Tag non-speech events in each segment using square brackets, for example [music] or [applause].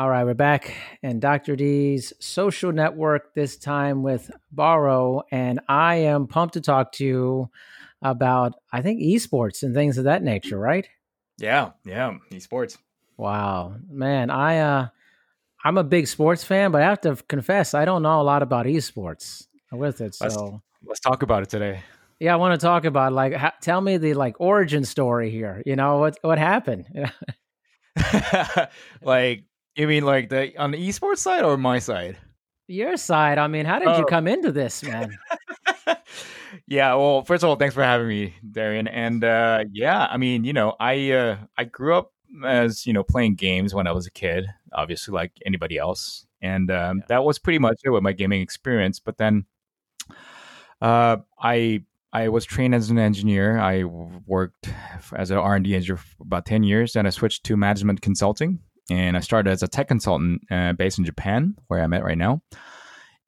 All right, we're back and Dr. D's social network, this time with Borrow. And I am pumped to talk to you about, I think, esports and things of that nature, right? Yeah, yeah, esports. Wow. Man, I uh I'm a big sports fan, but I have to confess I don't know a lot about esports with it. So let's, let's talk about it today. Yeah, I want to talk about like ha- tell me the like origin story here. You know what what happened? [laughs] [laughs] like you mean like the on the esports side or my side? Your side. I mean, how did oh. you come into this, man? [laughs] yeah, well, first of all, thanks for having me, Darian. And uh, yeah, I mean, you know, I uh, I grew up as you know playing games when I was a kid, obviously like anybody else, and um, yeah. that was pretty much it with my gaming experience. But then, uh, I I was trained as an engineer. I worked as an R and D engineer for about ten years, and I switched to management consulting and I started as a tech consultant uh, based in Japan, where I'm at right now.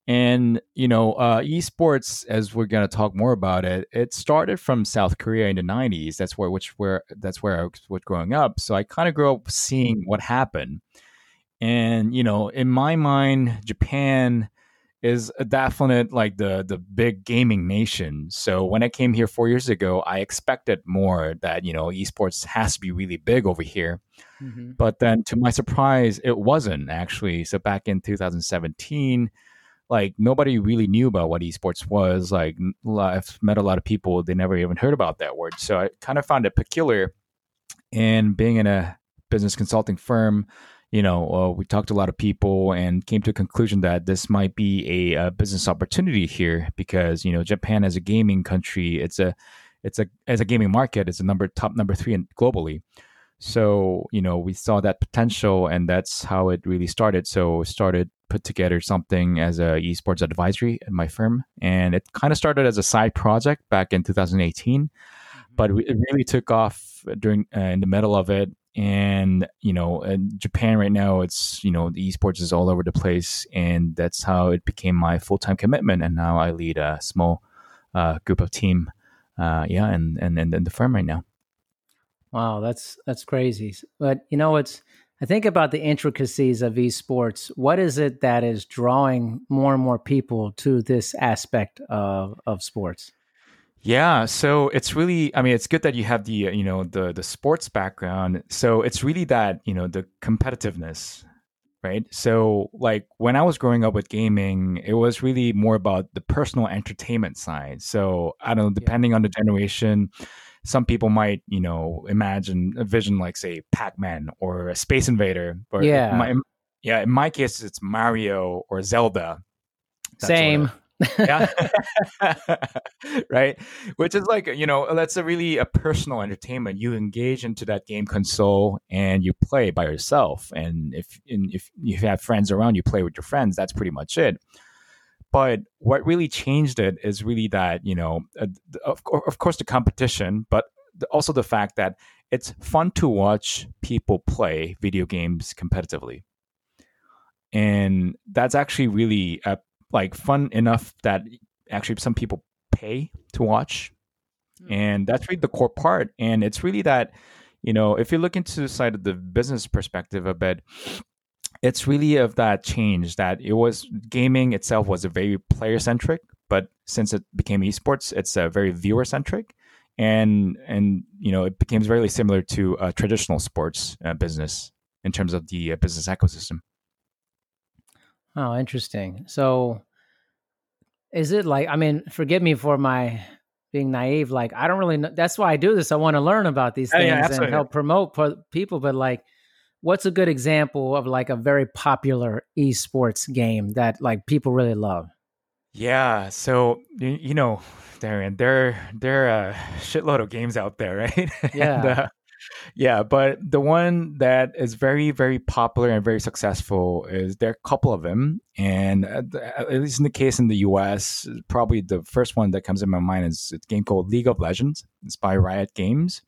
And you know, uh, esports, as we're gonna talk more about it, it started from South Korea in the '90s. That's where, which where, that's where I was growing up. So I kind of grew up seeing what happened. And you know, in my mind, Japan is a definite like the the big gaming nation. So when I came here four years ago, I expected more that you know esports has to be really big over here. Mm-hmm. But then, to my surprise, it wasn't actually. So back in 2017, like nobody really knew about what esports was. Like I've met a lot of people, they never even heard about that word. So I kind of found it peculiar. And being in a business consulting firm, you know, uh, we talked to a lot of people and came to a conclusion that this might be a, a, business opportunity here because you know Japan as a gaming country, it's a it's a as a gaming market, it's a number top number three in, globally. So you know we saw that potential, and that's how it really started. So started put together something as a esports advisory at my firm, and it kind of started as a side project back in 2018 but it really took off during uh, in the middle of it. And you know in japan right now it's you know the esports is all over the place and that's how it became my full-time commitment and now i lead a small uh, group of team uh, yeah and and and the firm right now wow that's that's crazy but you know it's i think about the intricacies of esports what is it that is drawing more and more people to this aspect of of sports yeah, so it's really I mean it's good that you have the uh, you know the the sports background. So it's really that, you know, the competitiveness, right? So like when I was growing up with gaming, it was really more about the personal entertainment side. So I don't know, depending yeah. on the generation, some people might, you know, imagine a vision like say Pac-Man or a Space Invader. But yeah. My, yeah, in my case it's Mario or Zelda. Same. Sort of yeah [laughs] right which is like you know that's a really a personal entertainment you engage into that game console and you play by yourself and if and if you have friends around you play with your friends that's pretty much it but what really changed it is really that you know uh, of, of course the competition but also the fact that it's fun to watch people play video games competitively and that's actually really a like fun enough that actually some people pay to watch. Mm-hmm. And that's really the core part. And it's really that, you know, if you look into the side of the business perspective a bit, it's really of that change that it was gaming itself was a very player centric, but since it became esports, it's a very viewer centric. And and you know it became very similar to a traditional sports uh, business in terms of the uh, business ecosystem. Oh, interesting. So, is it like? I mean, forgive me for my being naive. Like, I don't really know. That's why I do this. I want to learn about these things yeah, and help promote people. But like, what's a good example of like a very popular esports game that like people really love? Yeah. So you, know, Darian, there there are a shitload of games out there, [laughs] right? Yeah. and, uh, yeah, but the one that is very, very popular and very successful is there are a couple of them, and at least in the case in the U.S., probably the first one that comes in my mind is a game called League of Legends. It's by Riot Games,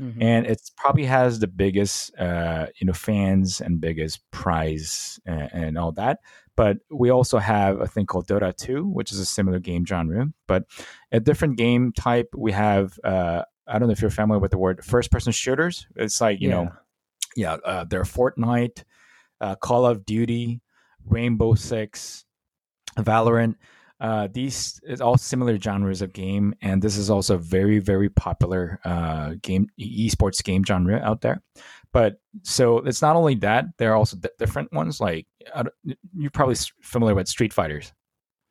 mm-hmm. and it probably has the biggest, uh, you know, fans and biggest prize and, and all that. But we also have a thing called Dota 2, which is a similar game genre, but a different game type. We have uh, I don't know if you're familiar with the word first person shooters. It's like, you yeah. know, yeah, uh, they're Fortnite, uh, Call of Duty, Rainbow Six, Valorant. Uh, these is all similar genres of game, and this is also a very very popular uh, game esports game genre out there. But so it's not only that; there are also different ones. Like you're probably familiar with Street Fighters.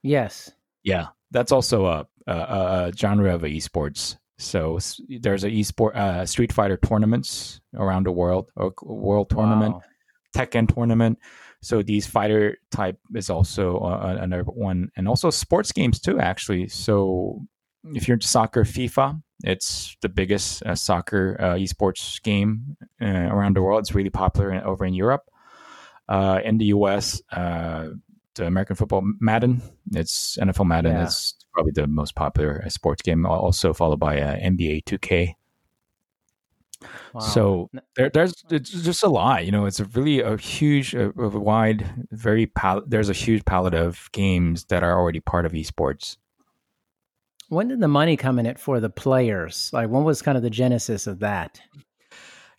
Yes. Yeah, that's also a, a, a genre of esports. So there's a esport uh, Street Fighter tournaments around the world, or world tournament, wow. Tekken tournament. So these fighter type is also uh, another one, and also sports games too. Actually, so if you're into soccer, FIFA, it's the biggest uh, soccer uh, esports game uh, around the world. It's really popular in, over in Europe. Uh, in the US, uh, the American football Madden, it's NFL Madden. Yeah. It's probably the most popular sports game. Also followed by NBA 2K. Wow. So there, there's it's just a lot, you know. It's a really a huge, a, a wide, very pal- there's a huge palette of games that are already part of esports. When did the money come in it for the players? Like, when was kind of the genesis of that?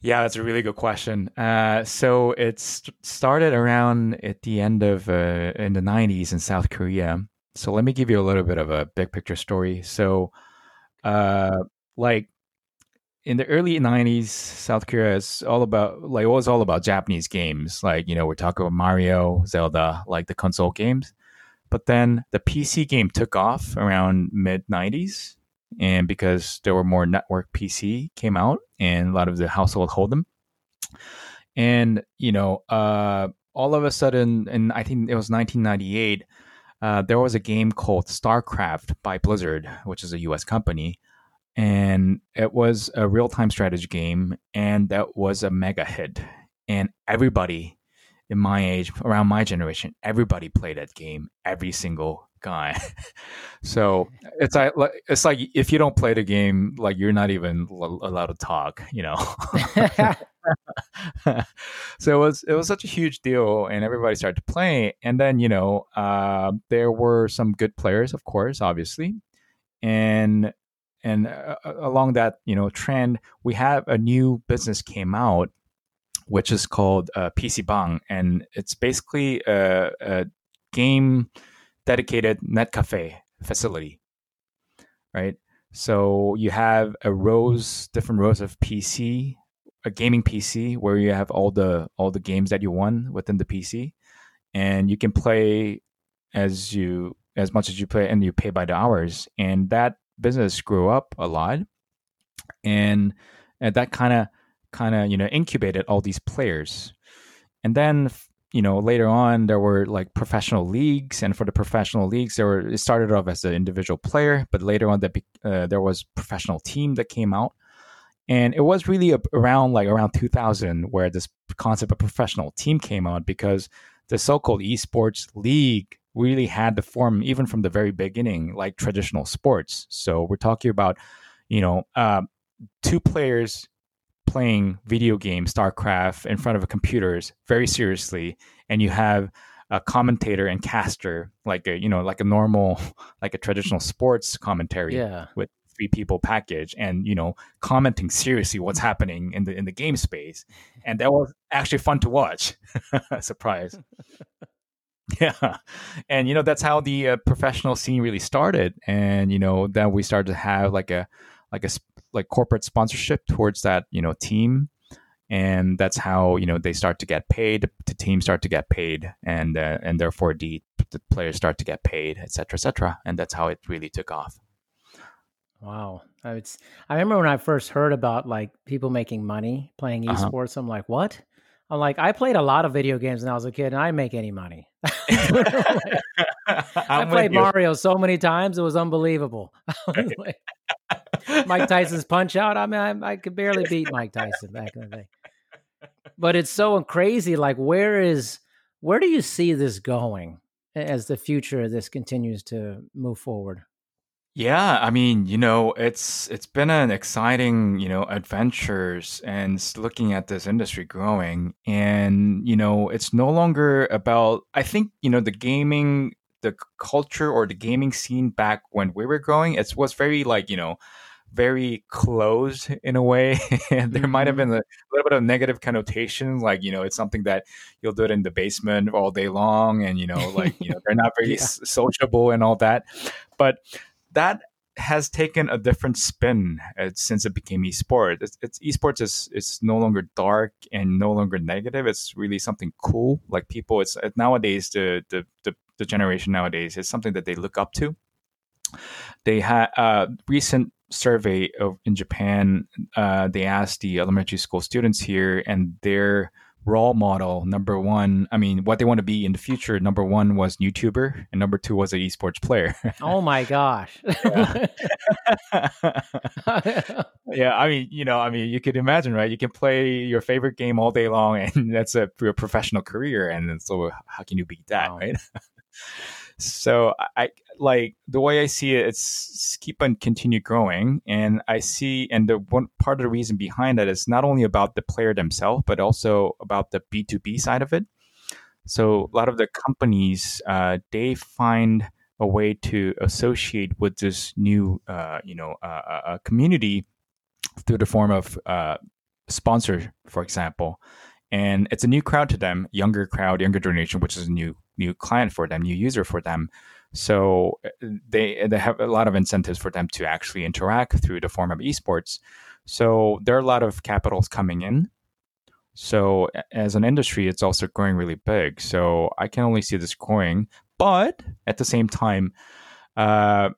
Yeah, that's a really good question. Uh, so it started around at the end of uh, in the '90s in South Korea. So let me give you a little bit of a big picture story. So, uh, like in the early 90s south korea is all about like it was all about japanese games. Like you know we're talking about mario zelda like the console games. But then the pc game took off around mid 90s and because there were more network pc came out and a lot of the household hold them. And you know uh, all of a sudden and i think it was 1998 uh, there was a game called starcraft by blizzard which is a us company and it was a real time strategy game, and that was a mega hit. And everybody in my age, around my generation, everybody played that game. Every single guy. [laughs] so it's like it's like if you don't play the game, like you're not even allowed to talk. You know. [laughs] [laughs] so it was it was such a huge deal, and everybody started to play. And then you know uh, there were some good players, of course, obviously, and and uh, uh, along that you know trend we have a new business came out which is called uh, pc bang. And it's basically a, a game dedicated net cafe facility right? So you have a rows different rows of pc a gaming pc where you have all the all the games that you won within the pc and you can play as you as much as you play and you pay by the hours. And that business grew up a lot, and, and that kind of kind of you know incubated all these players, and then you know later on there were like professional leagues, and for the professional leagues there were it started off as an individual player, but later on that uh, there was professional team that came out. And it was really around like around 2000 where this concept of professional team came out because the so-called esports league really had to form even from the very beginning like traditional sports. So we're talking about you know uh, two players playing video game starcraft in front of a computers very seriously and you have a commentator and caster like a you know like a normal [laughs] like a traditional sports commentary yeah. with three people package and you know commenting seriously what's happening in the in the game space. And that was actually fun to watch. [laughs] Surprise [laughs] [laughs] Yeah, and you know that's how the uh, professional scene really started, and you know then we started to have like a like a like corporate sponsorship towards that you know team, and that's how you know they start to get paid, the team start to get paid, and uh, and therefore the the players start to get paid, etc. etc. and that's how it really took off. Wow, it's I remember when I first heard about like people making money playing uh-huh. esports. Uh-huh. I'm like, what? I'm like, I played a lot of video games when I was a kid, and I didn't make any money. [laughs] I played Mario so many times; it was unbelievable. [laughs] like, [laughs] Mike Tyson's Punch Out. I mean, I, I, could barely beat Mike Tyson back in the day. But it's so crazy. Like, where is where do you see this going as the future of this continues to move forward? Yeah, I mean, you know, it's it's been an exciting, you know, adventures and looking at this industry growing and, you know, it's no longer about I think, you know, the gaming the culture or the gaming scene back when we were growing, it was very like, you know, very closed in a way. [laughs] and there mm-hmm. might have mm-hmm. been a little bit of negative connotation, like, you know, it's something that you'll do it in the basement all day long. And, you know, like, you know, they're not very [laughs] yeah. sociable and all that. But that has taken a different spin uh, since it became esports. It's, it's esports is it's no longer dark and no longer negative. It's really something cool. Like people, it's nowadays the the the, the generation nowadays is something that they look up to. They had a uh, recent survey of in Japan. Uh, they asked the elementary school students here, and their role model number one i mean what they want to be in the future number one was youtuber and number two was an esports player [laughs] oh my gosh yeah. [laughs] yeah. i mean you know i mean you could imagine right you can play your favorite game all day long [laughs] and that's a, a professional career and so how can you beat that wow. right so I like the way I see it, it's keep on continue growing, and I see, and the one part of the reason behind that is not only about the player themselves, but also about the B two B side of it. So a lot of the companies, uh, they find a way to associate with this new, uh, you know, uh, uh, uh community through the form of uh, sponsor, for example and it's a new crowd to them, younger crowd, younger generation, which is a new new client for them, new user for them. So they they have a lot of incentives for them to actually interact through the form of esports. So there are a lot of capitals coming in. So as an industry, it's also growing really big. So I can only see this growing, but at the same time, uh,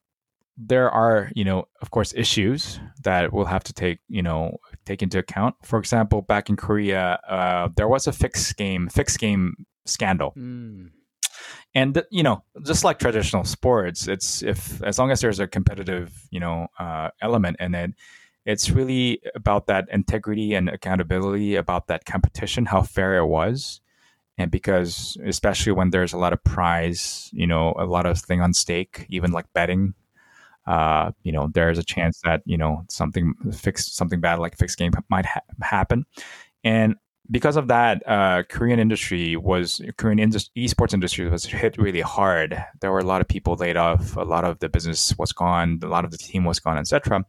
there are you know of course issues that we'll have to take you know take into account for example back in korea uh, there was a fixed game fixed game scandal mm. And you know just like traditional sports it's if as long as there's a competitive you know uh, element in it it's really about that integrity and accountability about that competition how fair it was. And because especially when there's a lot of prize you know a lot of thing on stake even like betting uh, you know, there's a chance that you know something fixed something bad like fixed game might ha- happen, and because of that, uh, Korean industry was Korean indus- esports industry was hit really hard. There were a lot of people laid off, a lot of the business was gone, a lot of the team was gone, etc.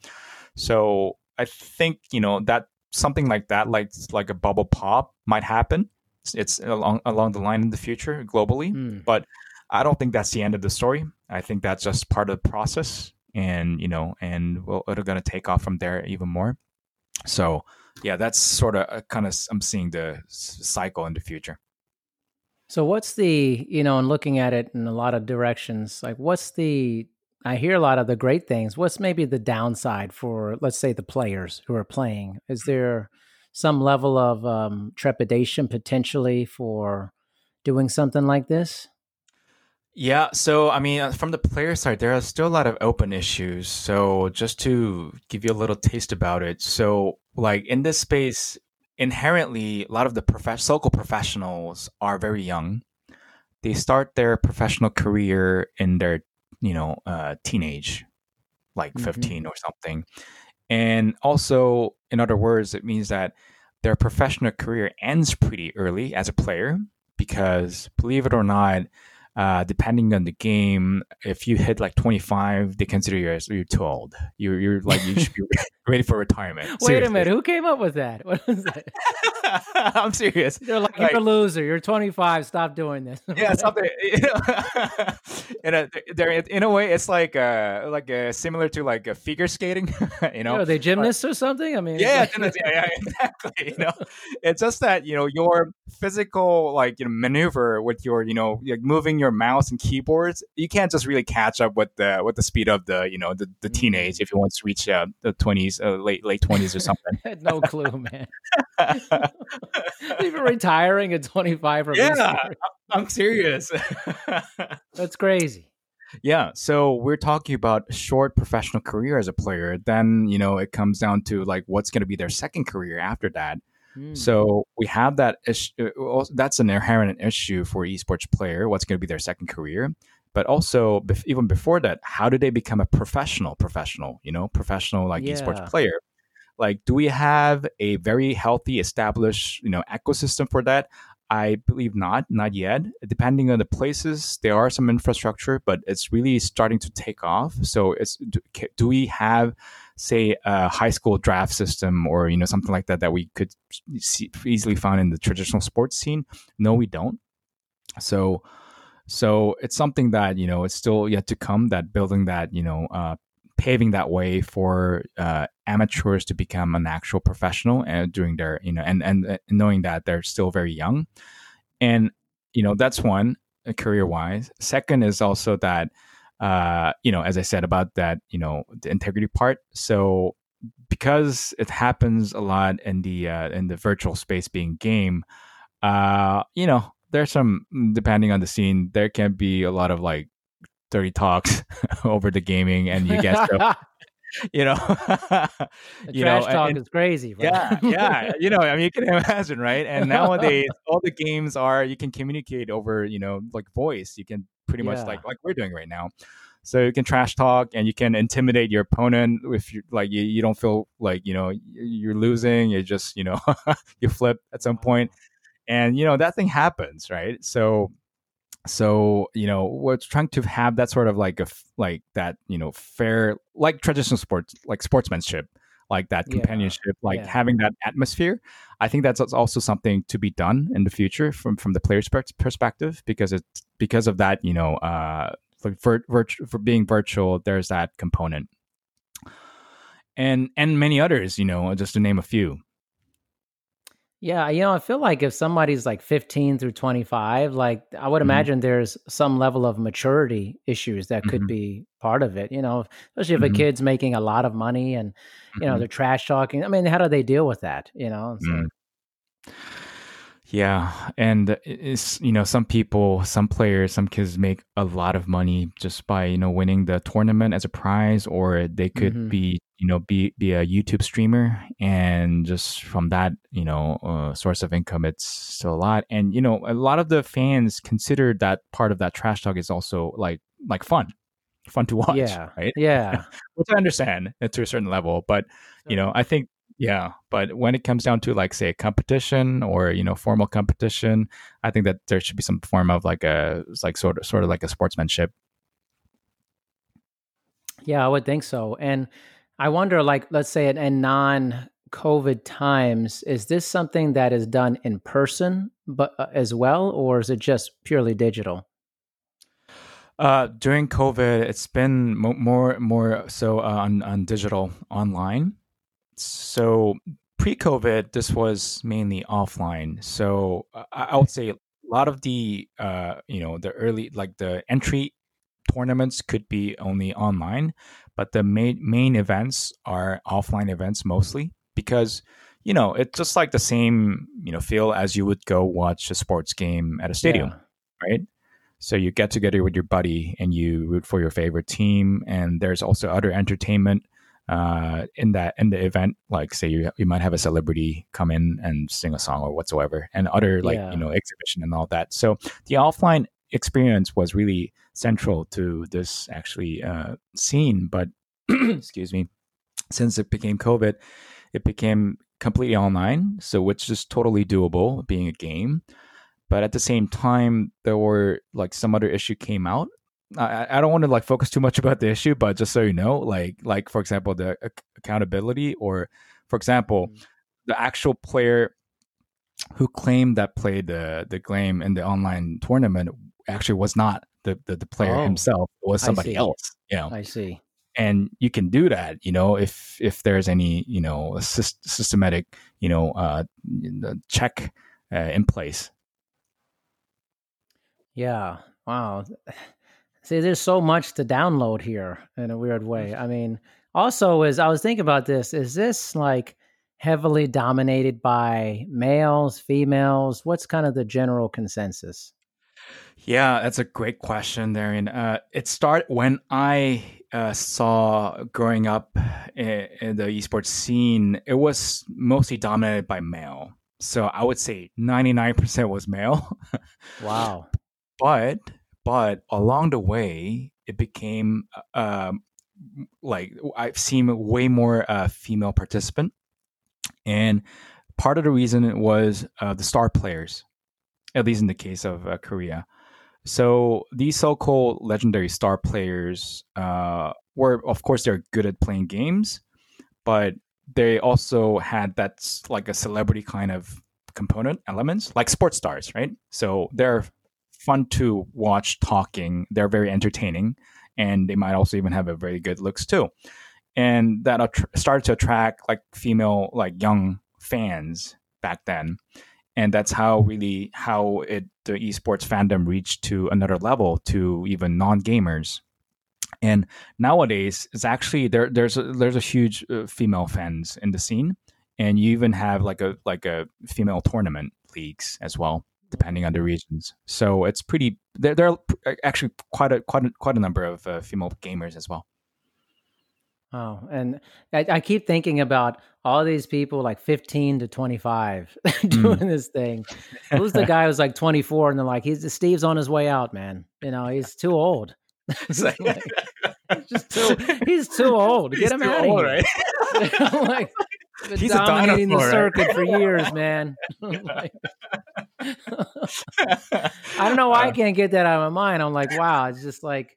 So I think you know that something like that, like like a bubble pop, might happen. It's, it's along along the line in the future globally, mm. but I don't think that's the end of the story. I think that's just part of the process and you know and well it's going to take off from there even more so yeah that's sort of uh, kind of i'm seeing the cycle in the future. So what's the you know and looking at it in a lot of directions like what's the i hear a lot of the great things what's maybe the downside for let's say the players who are playing? Is there some level of um, trepidation potentially for doing something like this? Yeah, so I mean, uh, from the player side, there are still a lot of open issues. So just to give you a little taste about it, so like in this space, inherently, a lot of the prof- local professionals are very young. They start their professional career in their, you know, uh, teenage, like mm-hmm. 15 or something. And also, in other words, it means that their professional career ends pretty early as a player because, believe it or not, uh, depending on the game, if you hit like 25, they consider you as you're too old. You're, you're like, you should be [laughs] ready for retirement. Wait Seriously. a minute. Who came up with that? [laughs] What was that? [laughs] I'm serious. They're like, you're a loser. You're 25. Stop doing this. yeah, [laughs] something. You know, in a, they're, in a way, it's like uh, like uh, similar to like a figure skating. you know, are they gymnasts or something? I mean, yeah, like... yeah, yeah, exactly. You know, it's just that you know your physical like you know maneuver with your you know like moving your mouse and keyboards. You can't just really catch up with the with the speed of the you know the, the mm. teenage if you want to reach uh, the 20s, uh, late late 20s or something. had [laughs] no clue, man. [laughs] Even retiring at 25 from yeah, I'm serious. [laughs] That's crazy. Yeah, so we're talking about short professional career as a player. Then you know it comes down to like what's going to be their second career after that. Hmm. So we have that issue. Uh, that's an inherent issue for esports player. What's going to be their second career? But also, even before that, how do they become a professional? Professional, you know, professional like yeah. esports player? Like do we have a very healthy established you know ecosystem for that? I believe not not yet. Depending on the places there are some infrastructure but it's really starting to take off. So it's do, do we have say a high school draft system or you know something like that that we could see, easily find in the traditional sports scene? No we don't. So so it's something that you know it's still yet to come that building that you know uh, paving that way for uh, amateurs to become an actual professional and doing their you know and and uh, knowing that they're still very young and you know that's one uh, career wise second is also that uh, you know, as I said about that, you know, the integrity part. So because it happens a lot in the uh, in the virtual space being game, uh, you know, there's some mm, depending on the scene, there can be a lot of like dirty talks [laughs] over the gaming, and you get so, [laughs] [laughs] you know, you trash know, talk and, is crazy. Bro. Yeah, yeah. You know, I mean, you can imagine, right? And nowadays, all the games are you can communicate over, you know, like voice. You can pretty yeah. much like like we're doing right now. So you can trash talk and you can intimidate your opponent if you like you, you don't feel like you know you're losing. You just you know you flip at some uh-huh. point, and you know that thing happens, right? So so you know we're trying to have that sort of like a like that you know fair like traditional sports like sportsmanship like that companionship yeah. like yeah. having that atmosphere i think that's also something to be done in the future from from the player's perspective because it's because of that you know uh for, for being virtual there's that component and and many others you know just to name a few yeah, you know, I feel like if somebody's like 15 through 25, like I would mm-hmm. imagine there's some level of maturity issues that could mm-hmm. be part of it, you know, especially if mm-hmm. a kid's making a lot of money and, you know, mm-hmm. they're trash talking. I mean, how do they deal with that, you know? So. Mm. Yeah, and it's you know some people, some players, some kids make a lot of money just by you know winning the tournament as a prize, or they could mm-hmm. be you know be be a YouTube streamer, and just from that you know uh, source of income, it's still a lot. And you know a lot of the fans consider that part of that trash talk is also like like fun, fun to [laughs] watch. Yeah, right. Yeah, [laughs] which I understand to a certain level, but you know I think yeah, but when it comes down to like say a competition or you know formal competition, I think that there should be some form of like a like sort of sort of like a sportsmanship. Yeah, I would think so. And I wonder like let's say in, in non COVID times, is this something that is done in person but uh, as well or is it just purely digital? Uh, during COVID, it's been mo- more more so uh, on on digital online so pre-COVID, this was mainly offline. So I, would say a lot of the uh, you know the early like the entry tournaments could be only online, but the main main events are offline events mostly because you know it's just like the same you know feel as you would go watch a sports game at a stadium, yeah. right? So you get together with your buddy and you root for your favorite team, and there's also other entertainment uh, in that in the event, like say you you might have a celebrity come in and sing a song or whatsoever, and other like yeah. you know exhibition and all that. So the offline experience was really central to this actually uh, scene. But [clears throat] excuse me, since it became COVID, it became completely online. So which is totally doable, being a game. But at the same time, there were like some other issue came out I, I don't want to like focus too much [laughs] about the issue, but just so you know, like like for example, the accountability, or for example, mm-hmm. the actual player who claimed that played the the game in the online tournament actually was not the the, the player oh, himself; it was somebody else. You know, I see. And you can do that, you know, if if there's any you know systematic you know uh, check uh, in place. Yeah. Wow. [sighs] See, there's so much to download here in a weird way. I mean, also, as I was thinking about this, is this like heavily dominated by males, females? What's kind of the general consensus? Yeah, that's a great question, Darian. Uh, it started when I uh, saw growing up in, in, the esports scene. It was mostly dominated by male, so I would say ninety nine percent was male. [laughs] wow! But but along the way, it became uh, um, like I've seen way more uh, female participant, and part of the reason was uh, the star players, at least in the case of uh, Korea. So these so-called legendary star players uh, were, of course, they're good at playing games, but they also had that's like a celebrity kind of component elements, like sports stars, right? So they're fun to watch talking. They're very entertaining, and they might also even have a very good looks too. And that att- started to attract like female, like young fans back then and that's how really how it the esports fandom reached to another level to even non gamers. And nowadays, it's actually there. There's a, there's a huge uh, female fans in the scene, and you even have like a like a female tournament leagues as well, depending on the regions. So it's pretty. There, there are actually quite a quite a, quite a number of uh, female gamers as well. Oh, and I, I, keep thinking about all these people like 15 to 25 [laughs] doing mm. this thing. Who's the guy who's like 24 and they're like, he's Steve's on his way out, man. You know, he's too old. [laughs] like, [laughs] he's just too, he's too old. Get him out of here. Right? like, he's dominating the circuit right? for years, man. like, I don't know why I uh. can't get that out of my mind. I'm like, wow, it's just like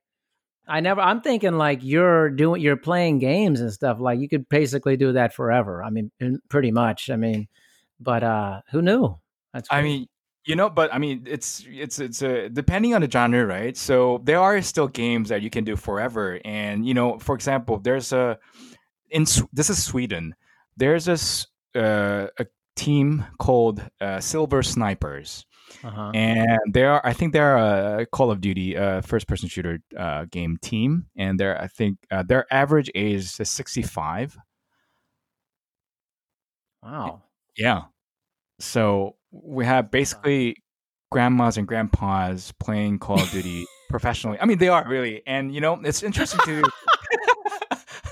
I never. I'm thinking like you're doing, you're playing games and stuff. Like you could basically do that forever. I mean, pretty much. I mean, but uh who knew? That's. I mean, you know, but I mean, it's it's it's a depending on the genre, right? So there are still games that you can do forever, and you know, for example, there's a in this is Sweden. There's this uh, a team called uh, Silver Snipers uh-huh. and they are I think they're a Call of Duty uh, first person shooter uh, game team, and they're I think uh, their average age is sixty five. Wow. Yeah. So we have basically grandmas and grandpas playing Call of Duty [laughs] professionally. I mean, they are really, and you know, it's interesting to. [laughs]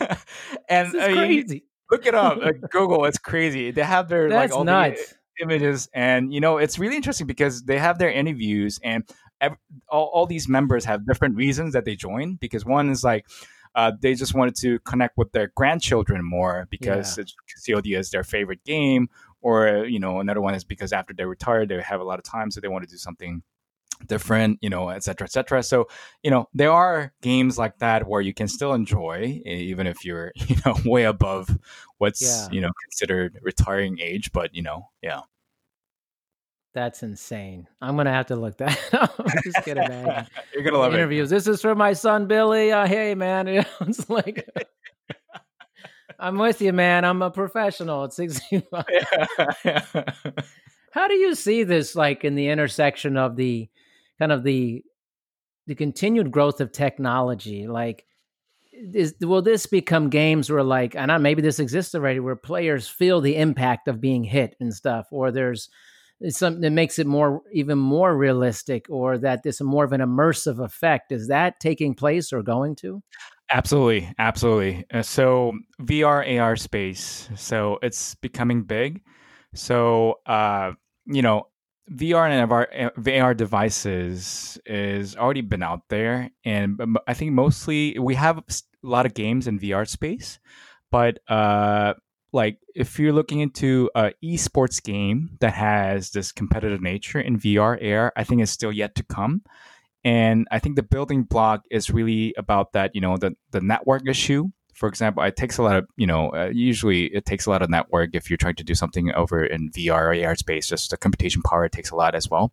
[laughs] and crazy. look it up, Google. It's crazy. They have their That's like all nuts. The, images and you know it's really interesting because they have their interviews and ev- all, all these members have different reasons that they join because one is like uh, they just wanted to connect with their grandchildren more because yeah. COD is their favorite game, or you know another one is because after they're retired they have a lot of time, so they want to do something different, you know, et cetera, et cetera. So, you know, there are games like that where you can still enjoy, even if you're, [laughs] you know, way above what's, yeah. you know, considered retiring age. But, you know, yeah. That's insane. I'm gonna have to look that [laughs] up. just get imagine. [laughs] You're gonna love interviews. It. This is for my son Billy. Uh, hey man, it's like I'm with you, man. I'm a professional at 65. How do you see this like in the intersection of the kind of the the continued growth of technology? Like is will this become games where like and maybe this exists already where players feel the impact of being hit and stuff or there's something that makes it more even more realistic or that this more of an immersive effect is that taking place or going to absolutely absolutely uh, so vr ar space so it's becoming big so uh you know VR and VR, devices is already been out there, and I think mostly we have a lot of games in VR space, but uh, like if you're looking into a esports game that has this competitive nature in VR AR, I think it's still yet to come. And I think the building block is really about that, you know, the the network issue. For example, it takes a lot of, you know, uh, usually it takes a lot of network if you're trying to do something over in VR or AR space. Just the computation power takes a lot as well.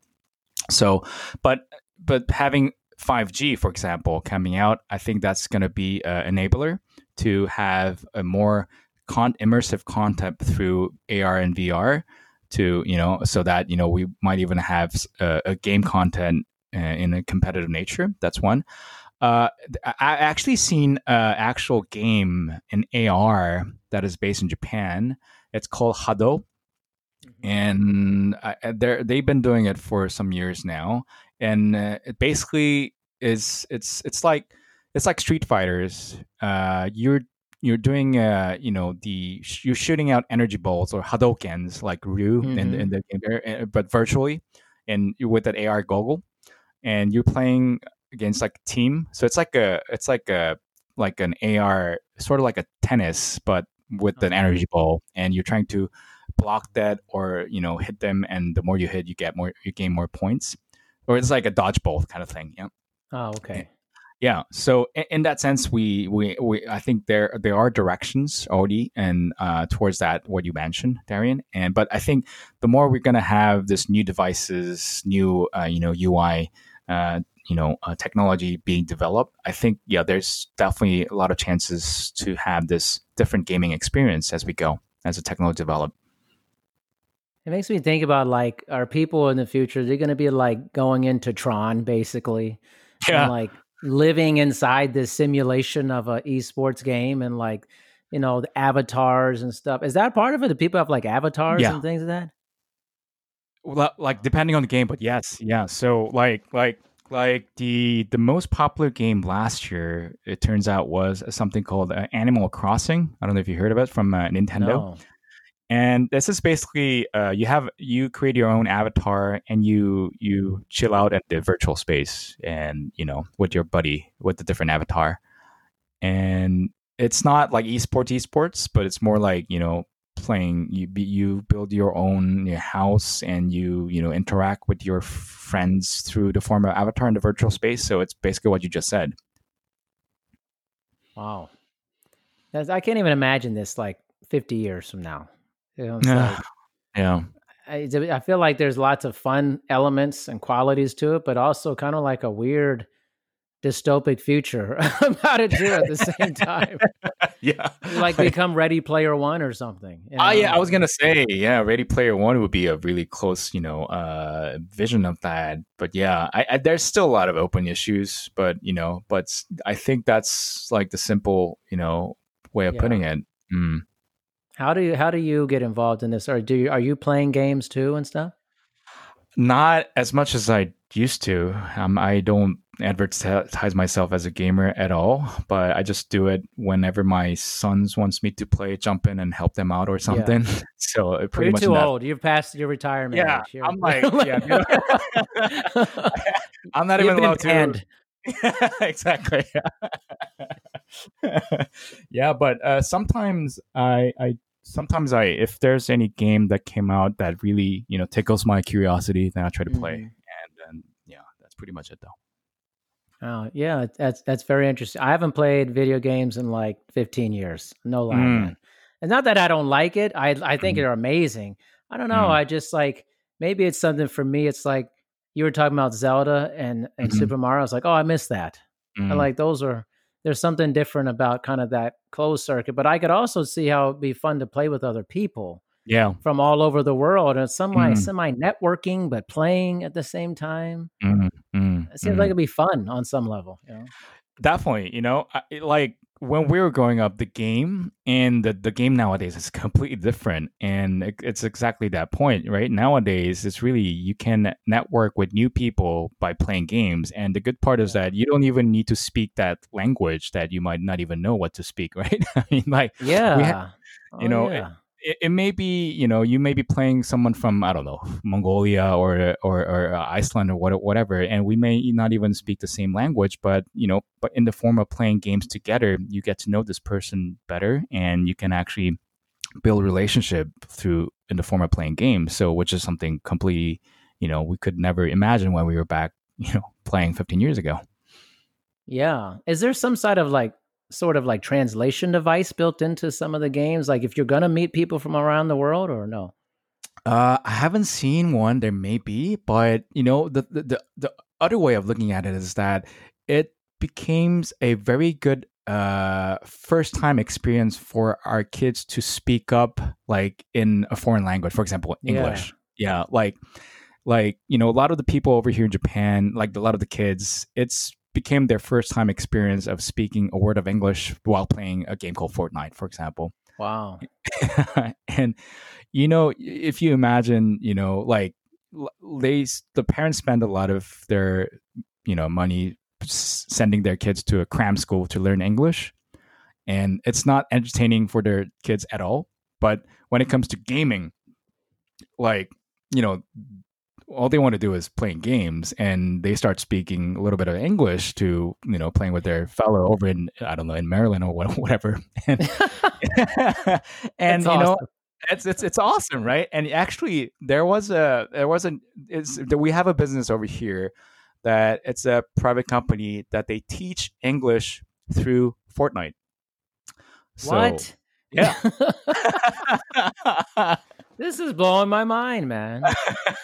So, but but having 5G, for example, coming out, I think that's going to be an enabler to have a more con- immersive content through AR and VR to you know so that you know we might even have a, a game content uh, in a competitive nature. That's one. Uh, I actually seen an actual game in AR that is based in Japan. It's called Hado, mm-hmm. and they they've been doing it for some years now. And uh, it basically is it's it's like it's like Street Fighters. Uh, you're you're doing uh you know the you're shooting out energy bolts or hadokens like Ryu mm-hmm. in, in the game, eh, but virtually and with that AR goggle, and you're playing against like a team. So it's like a it's like a like an AR sort of like a tennis, but with an energy ball, and you're trying to block that or you know hit them, and the more you hit, you get more you gain more points, or it's like a dodgeball kind of thing. Yeah. Oh, okay. yeah. So in, that sense, we, we we I think there there are directions already and uh, towards that what you mentioned, Darian. And but I think the more we're gonna have this new devices, new uh, you know UI. Uh, you know, uh, technology being developed, I think yeah, there's definitely a lot of chances to have this different gaming experience as we go as the technology develop. It makes me think about like, are people in the future? They're going to be like going into Tron, basically, yeah, and, like living inside this simulation of a esports game, and like, you know, the avatars and stuff. Is that part of it? Do people have like avatars yeah. and things like that? Well, like depending on the game, but yes, yeah. So like, like like the the most popular game last year it turns out was something called uh, animal crossing. I don't know if you heard about it from uh, nintendo. No. and this is basically uh, you have you create your own avatar and you you chill out at the virtual space and you know with your buddy with the different avatar. And it's not like esports esports but it's more like you know playing you you build your own your house and you you know interact with your friends through the form of avatar in the virtual space. So it's basically what you just said. Wow. That's, i can't even imagine this like 50 years from now. You know, [sighs] like, yeah. I, I feel like there's lots of fun elements and qualities to it but also kind of like a weird dystopic future [laughs] about it too at the same time. [laughs] yeah. Like become Ready Player One or something. Oh, uh, yeah. I was going to say, yeah, Ready Player One would be a really close, you know, uh, vision of that. But yeah, I, I, there's still a lot of open issues, but, you know, but I think that's like the simple, you know, way of yeah. putting it. Mm. How do you, how do you get involved in this? Or do you, are you playing games too and stuff? Not as much as I used to. Um, I don't advertise myself as a gamer at all, but I just do it whenever my sons wants me to play, jump in and help them out or something. Yeah. [laughs] so it pretty You're much too old. You've passed your retirement. Yeah, age. I'm like, [laughs] yeah, [laughs] I'm not even allowed to. exactly. yeah, but uh, sometimes I, I sometimes I if there's any game that came out that really you know tickles my curiosity, then I try to play. Mm-hmm. And then yeah, that's pretty much it though. Oh yeah, that's that's very interesting. I haven't played video games in like 15 years. No lie, mm. man. And not that I don't like it. I I think mm. they're amazing. I don't know. Mm. I just like maybe it's something for me. It's like you were talking about Zelda and and mm-hmm. Super Mario. I was like, oh, I missed that. I mm. like those are there's something different about kind of that closed circuit. But I could also see how it'd be fun to play with other people. Yeah. From all over the world. And semi mm. semi networking, but playing at the same time. Mm. Mm. It seems like it'd be fun on some level. You know? Definitely. You know, like when we were growing up, the game and the, the game nowadays is [laughs] completely different. And it, it's exactly that point, right? Nowadays, it's really you can network with new people by playing games. And the good part is that you don't even need to speak that language that you might not even know what to speak, [laughs] right? I mean, like, yeah. Ha- you oh, know, yeah it, it, may be you know you may be playing someone from I don't know Mongolia or or, or uh, Iceland or what, whatever, and we may not even speak the same language, but you know, but in the form of playing games together, you get to know this person better, and you can actually build relationship through in the form of playing games. So, which is something completely you know we could never imagine when we were back [laughs] you know playing 15 years ago. Yeah, is there some side of like sort of like translation device built into some of the games? Like if you're going to meet people from around the world or no? Uh, I haven't seen one. There may be, but you know, the, the, the, the other way of looking at it is that it becomes a very good uh, first time experience for our kids to speak up like in a foreign language, for example, English. Yeah. yeah, like like you know, a lot of the people over here in Japan, like a lot of the kids, it's became their first time experience of speaking a word of English while playing a game called Fortnite, for example. Wow. [laughs] and you know, if you imagine, you know, like they the parents spend a lot of their, you know, money sending their kids to a cram school to learn English, and it's not entertaining for their kids at all. But when it comes to gaming, like you know all they want to do is playing games and they start speaking a little bit of english to you know playing with their fellow over in i don't know in maryland or whatever [laughs] and, [laughs] and you know it's it's it's awesome right and actually there was a there was a it's we have a business over here that it's a private company that they teach English through Fortnite. So, what? Yeah. [laughs] this is blowing my mind, man.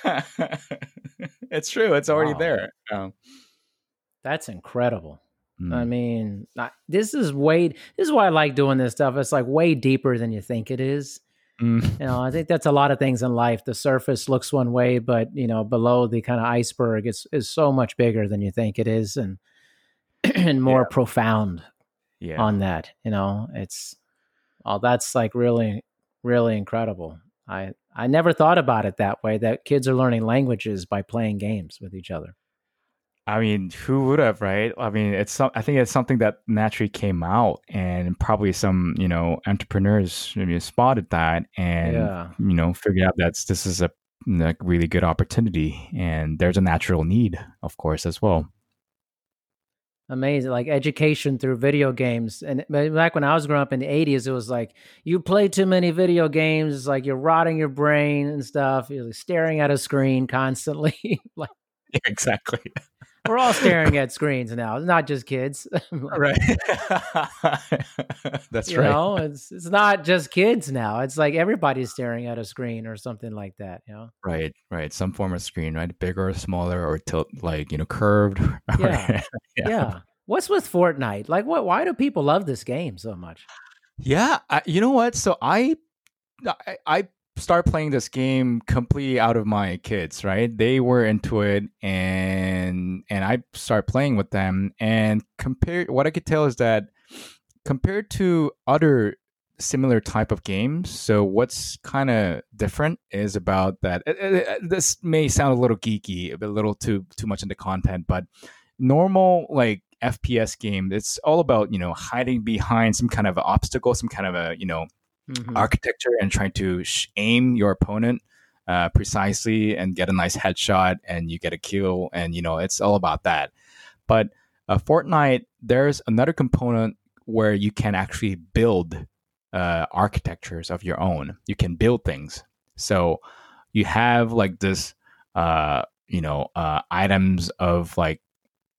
[laughs] it's true. It's already wow. there. Um, That's incredible. Mm. I mean, this is way. This is why I like doing this stuff. It's like way deeper than you think it is. Mm. You know, I think that's a lot of things in life. The surface looks one way, but you know, below the kind of iceberg is is so much bigger than you think it is, and [clears throat] and more yeah. profound. Yeah. On that, you know, it's oh, that's like really, really incredible. I I never thought about it that way. That kids are learning languages by playing games with each other. I mean, who would have, right? I mean, it's some, I think it's something that naturally came out, and probably some you know entrepreneurs maybe spotted that, and yeah. you know figured out that this is a like really good opportunity, and there's a natural need, of course, as well. Amazing, like education through video games. And back when I was growing up in the '80s, it was like you play too many video games, it's like you're rotting your brain and stuff. You're like staring at a screen constantly, [laughs] like [laughs] exactly. We're all staring at screens now, not just kids. [laughs] right. [laughs] That's you right. Know, it's it's not just kids now. It's like everybody's staring at a screen or something like that. You know. Right. Right. Some form of screen, right? Bigger or smaller, or tilt, like you know, curved. [laughs] Yeah. yeah. yeah. What's with Fortnite? Like, what? Why do people love this game so much? Yeah, I, you know what? So I, I, I start playing this game completely out of my kids right they were into it and and and i start playing with them and compared what i could tell is that compared to other similar type of games so what's kind of different is about that it, it, this may sound a little geeky a little too too much into content but normal like fps game it's all about you know hiding behind some kind of obstacle some kind of a you know mm-hmm. architecture and trying to sh- aim your opponent uh, precisely and get a nice headshot and you get a kill and you know it's all about that but uh, fortnite there's another component where you can actually build uh, architectures of your own you can build things so you have like this uh, you know uh, items of like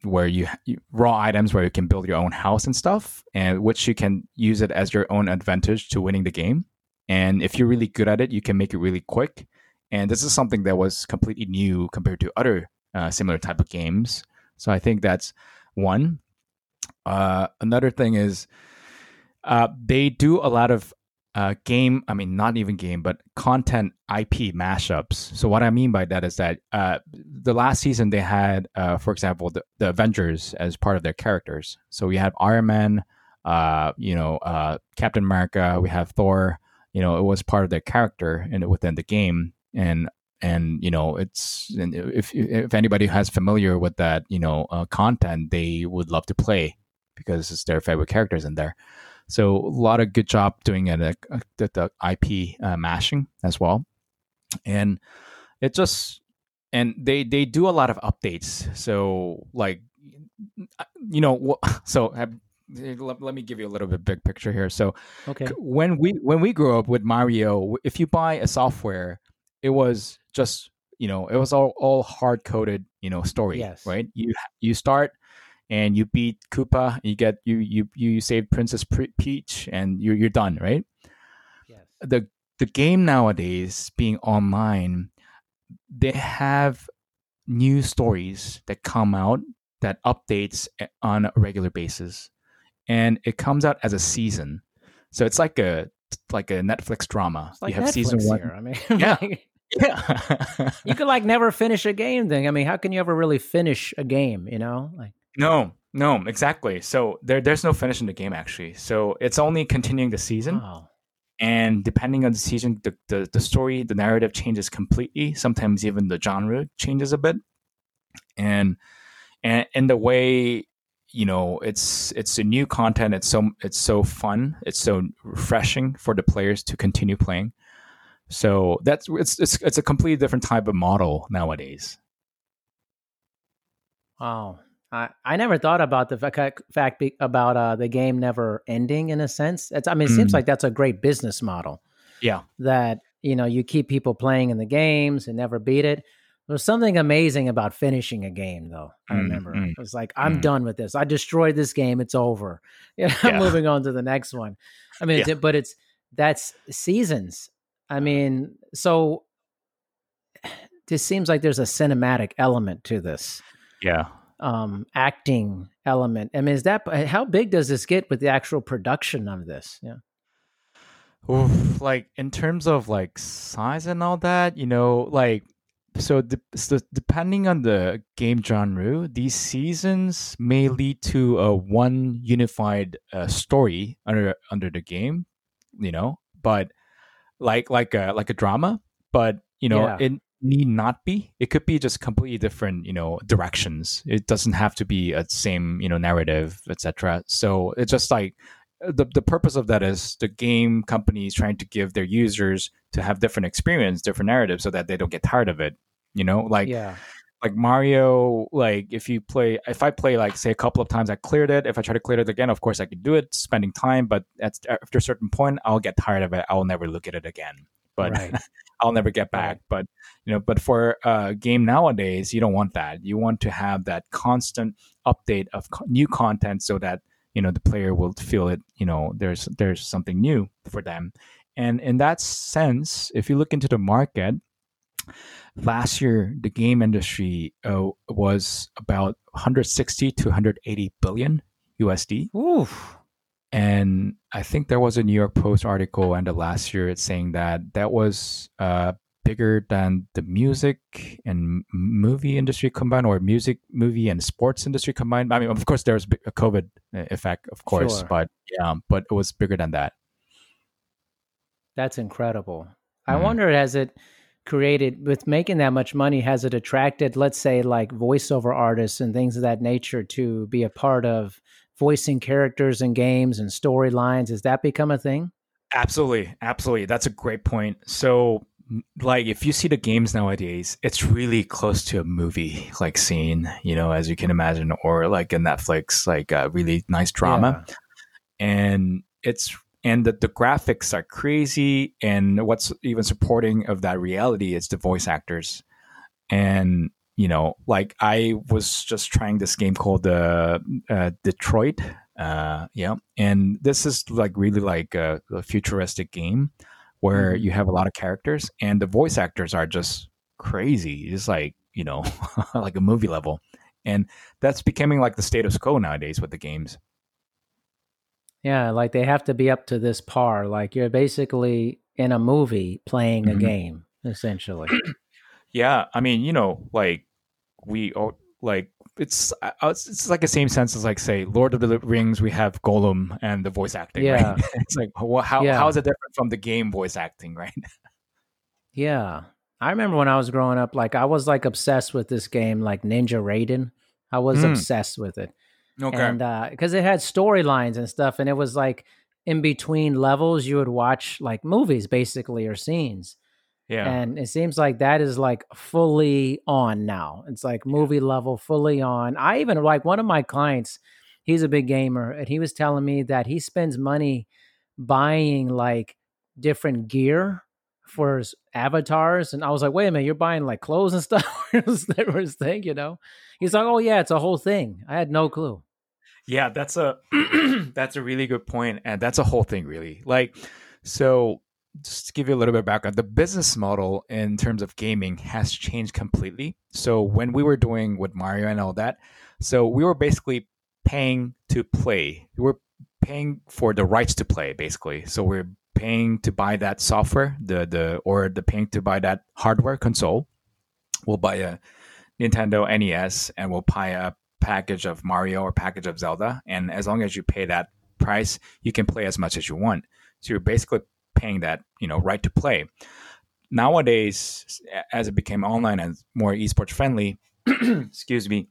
where you, you, raw items where you can build your own house and stuff, and which you can use it as your own advantage to winning the game. And if you're really good at it, you can make it really quick. And this is something that was completely new compared to other uh, similar type of games. So I think that's one. Uh, another thing is uh, they do a lot of uh, game, I mean, not even game, but content IP mashups. So what I mean by that is that uh, the last season they had, uh, for example, the, the, Avengers as part of their characters. So we had Iron Man, you know, Captain America. We have Thor. You know, it was part of their character in within the game, and and you know, it's and if if anybody has familiar with that, you know, uh, content, they would love to play because it's their favorite characters in there. So a lot of good job doing it at, at the IP uh, mashing as well, and it just and they they do a lot of updates. So like you know [laughs] so. let, let me give you a little bit big picture here. So, okay. when we when we grew up with Mario, if you buy a software, it was just you know it was all all hard coded you know story, yes. right? You you start and you beat Koopa, you get you you you save Princess Peach, and you're you're done, right? Yes. The the game nowadays being online, they have new stories that come out that updates on a regular basis, and it comes out as a season. So it's like a like a Netflix drama. Like you have Netflix season one. Here. I mean, [laughs] yeah. Yeah. you could like never finish a game thing. I mean, how can you ever really finish a game, you know? Like no, no, exactly. So there, there's no finish in the game actually. So it's only continuing the season. Oh. And depending on the season, the, the, the story, the narrative changes completely. Sometimes even the genre changes a bit. And and in the way, you know, it's it's a new content. It's so it's so fun. It's so refreshing for the players to continue playing. So that's it's it's it's a completely different type of model nowadays. Wow. I, I never thought about the fact, fact be, about uh, the game never ending in a sense. It's, I mean, it mm. seems like that's a great business model. Yeah. That, you know, you keep people playing in the games and never beat it. There's something amazing about finishing a game, though. I mm, remember mm, it was like, I'm mm. done with this. I destroyed this game. It's over. [laughs] Yeah, I'm moving on to the next one. I mean, yeah. but it's that's seasons. I mean, so this seems like there's a cinematic element to this. Yeah. Um, acting element. I mean, is that how big does this get with the actual production of this? Yeah. Oof, like in terms of like size and all that, you know, like so, de- so depending on the game genre, these seasons may lead to a one unified uh, story under under the game, you know. But like like a like a drama, but you know yeah. it need not be. It could be just completely different, you know, directions. It doesn't have to be a same you know narrative, etc. So it's just like uh, the the purpose of that is the game companies trying to give their users to have different experience, different narratives, so that they don't get tired of it. You know, like yeah. Like Mario. Like if you play, if I play like say a couple of times, I cleared it. If I try to clear it again, of course I could do it, spending time. But at, after a certain point, I'll get tired of it. I'll never look at it again. But right. [laughs] I'll never get back. Right. But you know, but for a game nowadays, you don't want that. You want to have that constant update of co- new content so that you know the player will feel it you know there's there's something new for them and in that sense if you look into the market last year the game industry uh, was about 160 to 180 billion usd Oof. and i think there was a new york post article end of last year it's saying that that was uh, bigger than the music and movie industry combined or music movie and sports industry combined i mean of course there was a covid uh, effect of course sure. but yeah but it was bigger than that that's incredible mm. i wonder has it created with making that much money has it attracted let's say like voiceover artists and things of that nature to be a part of voicing characters and games and storylines? Has that become a thing? Absolutely. Absolutely. That's a great point. So like if you see the games nowadays, it's really close to a movie like scene, you know, as you can imagine, or like a Netflix, like a really nice drama. Yeah. And it's and the, the graphics are crazy and what's even supporting of that reality is the voice actors. And you know, like I was just trying this game called the uh, uh, Detroit, uh, yeah, and this is like really like a, a futuristic game where mm-hmm. you have a lot of characters and the voice actors are just crazy. It's like, you know, [laughs] like a movie level. And that's becoming like the status quo nowadays with the games. Yeah, like they have to be up to this par. Like you're basically in a movie playing mm-hmm. a game, essentially. [clears throat] yeah, I mean, you know, like we like it's it's like the same sense as like say Lord of the Rings. We have Gollum and the voice acting. Yeah, right? [laughs] it's like well, how yeah. how is it different from the game voice acting, right? yeah, I remember when I was growing up, like I was like obsessed with this game, like Ninja Gaiden. I was mm. obsessed with it. Okay, and because uh, it had storylines and stuff, and it was like in between levels, you would watch like movies basically or scenes. Yeah. And it seems like that is like fully on now. It's like movie yeah. level, fully on. I even like one of my clients, he's a big gamer, and he was telling me that he spends money buying like different gear for his avatars. And I was like, wait a minute, you're buying like clothes and stuff? [laughs] that was his thing, you know? He's like, oh yeah, it's a whole thing. I had no clue. Yeah, that's a [clears throat] that's a really good point, and that's a whole thing, really. Like, so just to give you a little bit of background, the business model in terms of gaming has changed completely. So when we were doing with Mario and all that, so we were basically paying to play. We were paying for the rights to play, basically. So we're paying to buy that software, the the or the paying to buy that hardware console. We'll buy a Nintendo NES and we'll buy a package of Mario or package of Zelda. And as long as you pay that price, you can play as much as you want. So you're basically paying that you know right to play. Nowadays, as it became online and more esports friendly, [clears throat] excuse me,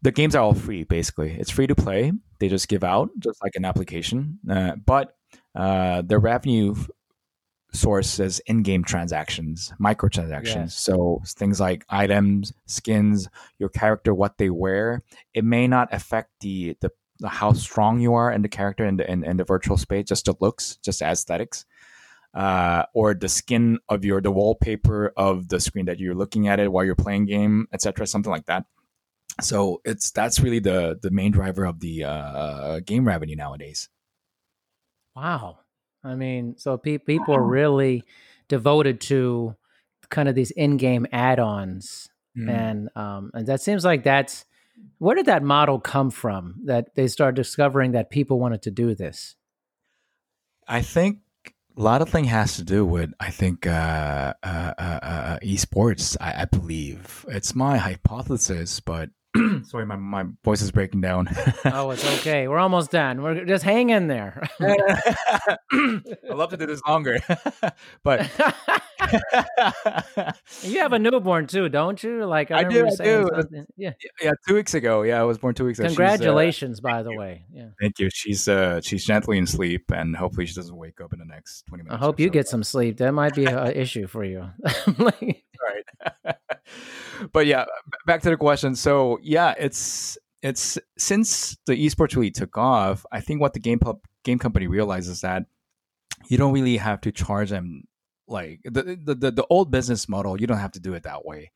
the games are all free. Basically, it's free to play. They just give out just like an application, uh, but uh, the revenue source is in-game transactions, microtransactions. Yes. So things like items, skins, your character, what they wear. It may not affect the the how strong you are in the character in the in, in the virtual space, just the looks, just the aesthetics. uh, or the skin of your the wallpaper of the screen that you're looking at it while you're playing game, etc. Something like that. So it's that's really the the main driver of the uh, game revenue nowadays. Wow, I mean, so pe- people are [clears throat] really devoted to kind of these in-game add-ons, mm. and um, and that seems like that's where did that model come from? That they started discovering that people wanted to do this. I think a lot of thing has to do with I think uh, uh, uh, uh esports. I, I, believe it's my hypothesis, but [clears throat] Sorry, my, my voice is breaking down. [laughs] oh, it's okay. We're almost done. We're just hang in there. [laughs] I love to do this longer, [laughs] but you have a newborn too, don't you? Like I, I do. I do. Yeah, yeah. Two weeks ago. Yeah, I was born two weeks ago. Uh, Congratulations, uh, by the way. Yeah. Thank you. She's uh she's gently in sleep, and hopefully she doesn't wake up in the next twenty minutes. I hope you so. get some sleep. That might be an issue for you. Right. [laughs] but yeah, back to the question. So yeah, it's it's since the esports really took off. I think what the game pub, game company realizes that you don't really have to charge them like the, the the the old business model. You don't have to do it that way.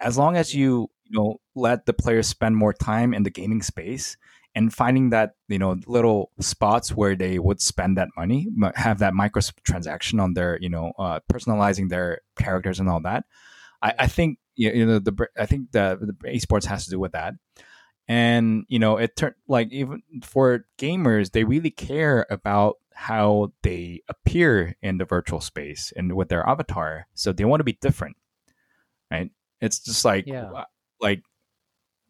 As long as you you know let the players spend more time in the gaming space and finding that you know little spots where they would spend that money have that microtransaction on their you know uh, personalizing their characters and all that I, I think you know the I think the the esports has to do with that, and you know it turned like even for gamers they really care about how they appear in the virtual space and with their avatar, so they want to be different, right? It's just like yeah. like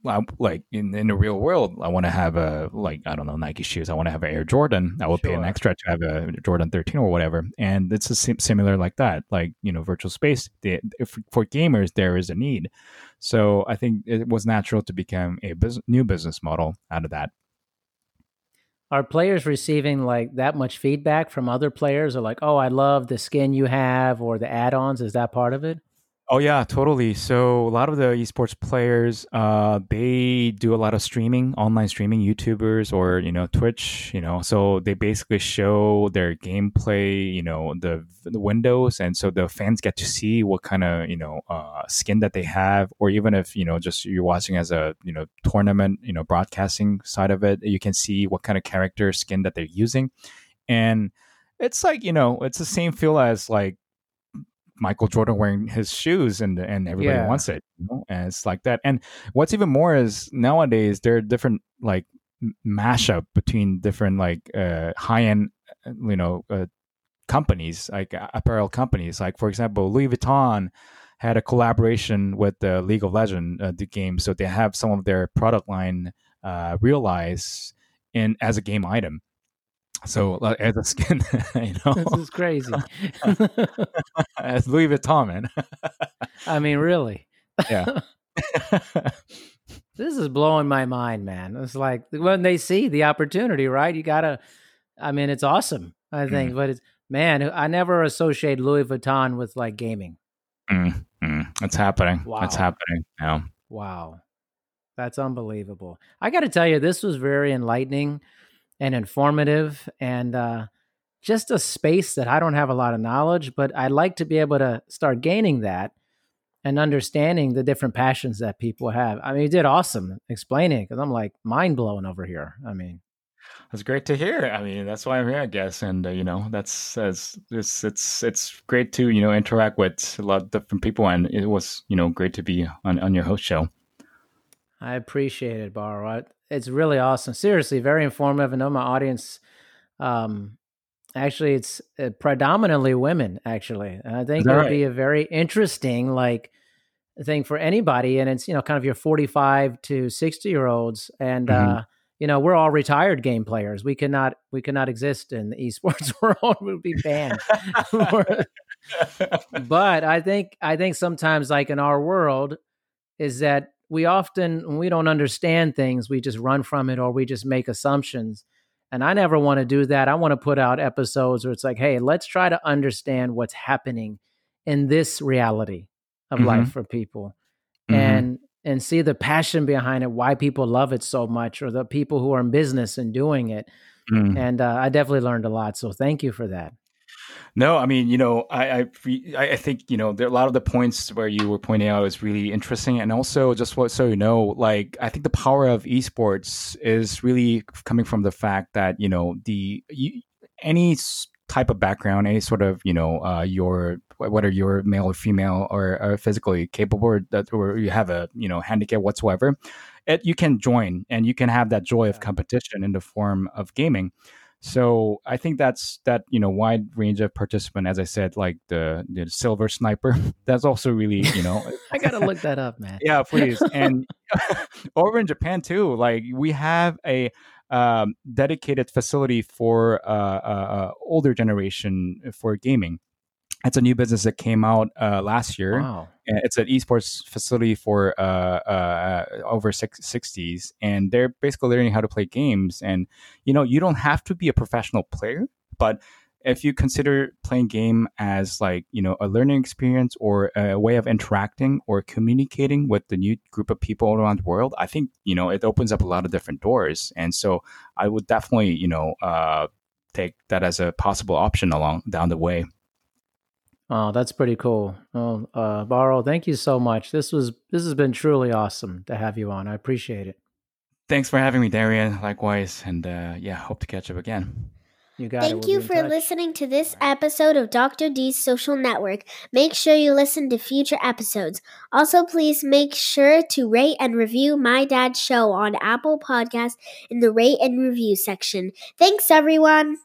like in, in the real world, I want to have a like I don't know Nike shoes. I want to have an Air Jordan. I will sure. pay an extra to have a Jordan 13 or whatever. And it's a sim- similar like that. Like you know, virtual space. They, if, for gamers, there is a need. So I think it was natural to become a bus- new business model out of that. Are players receiving like that much feedback from other players? Or like, oh, I love the skin you have, or the add-ons. Is that part of it? Oh yeah, totally. So a lot of the esports players, uh, they do a lot of streaming, online streaming, YouTubers or you know Twitch. You know, so they basically show their gameplay, you know, the the windows, and so the fans get to see what kind of you know uh, skin that they have, or even if you know just you're watching as a you know tournament, you know broadcasting side of it, you can see what kind of character skin that they're using, and it's like you know it's the same feel as like Michael Jordan wearing his shoes and and everybody yeah. wants it, you know? and it's like that. And what's even more is nowadays there are different like mashup between different like uh, high end, uh, you know, uh, companies like apparel companies. Like for example, Louis Vuitton had a collaboration with the League of Legend uh, the game, so they have some of their product line uh, realized in as a game item. So uh, as a [laughs] skin, you know, this is crazy. [laughs] as Louis Vuitton, man. I mean, really. Yeah. [laughs] this is blowing my mind, man. It's like when they see the opportunity, right? You gotta. I mean, it's awesome. I think, mm. but it's man. I never associate Louis Vuitton with like gaming. Mm, mm. It's happening. Wow. It's happening now. Wow. That's unbelievable. I got to tell you, this was very enlightening and informative and uh, just a space that I don't have a lot of knowledge, but I'd like to be able to start gaining that and understanding the different passions that people have. I mean, you did awesome explaining because I'm like mind blown over here. I mean, that's great to hear. I mean, that's why I'm here, I guess. And uh, you know, that's, that's it's it's it's great to you know interact with a lot of different people, and it was you know great to be on on your host show. I appreciate it, Baro it's really awesome. Seriously, very informative. I know my audience. Um, actually, it's uh, predominantly women. Actually, and I think it would right? be a very interesting like thing for anybody. And it's you know kind of your forty-five to sixty year olds, and mm-hmm. uh, you know we're all retired game players. We cannot we cannot exist in the esports [laughs] world. we would be banned. [laughs] but I think I think sometimes like in our world is that we often when we don't understand things we just run from it or we just make assumptions and i never want to do that i want to put out episodes where it's like hey let's try to understand what's happening in this reality of mm-hmm. life for people mm-hmm. and and see the passion behind it why people love it so much or the people who are in business and doing it mm. and uh, i definitely learned a lot so thank you for that No, I mean, you know, I, I, I think you know there, a lot of the points where you were pointing out is really interesting, and also just what so you know, like I think the power of esports is really coming from the fact that you know the you, any type of background, any sort of you know uh, your whether you're male or female or, or physically capable or, that, or you have a you know handicap whatsoever, it, you can join and you can have that joy of competition in the form of gaming. So I think that's that you know wide range of participant. As I said, like the the silver sniper. [laughs] That's also really you know. [laughs] I gotta look that up, man. yeah, please. [laughs] And over in Japan too, like we have a um, dedicated facility for uh, uh, uh older generation for gaming. It's a new business that came out uh, last year. Wow. It's an esports facility for uh, uh, over six, 60s, and they're basically learning how to play games. And you know, you don't have to be a professional player, but if you consider playing game as like you know a learning experience or a way of interacting or communicating with the new group of people around the world i think you know it opens up a lot of different doors and so i would definitely you know uh, take that as a possible option along down the way Oh, that's pretty cool. Oh, uh, Baro, thank you so much. This was this has been truly awesome to have you on. I appreciate it. Thanks for having me, Darian. Likewise, and uh, yeah, hope to catch up again. You got Thank we'll you for touch. listening to this episode of Dr. D's Social Network. Make sure you listen to future episodes. Also, please make sure to rate and review My Dad's Show on Apple Podcasts in the rate and review section. Thanks, everyone.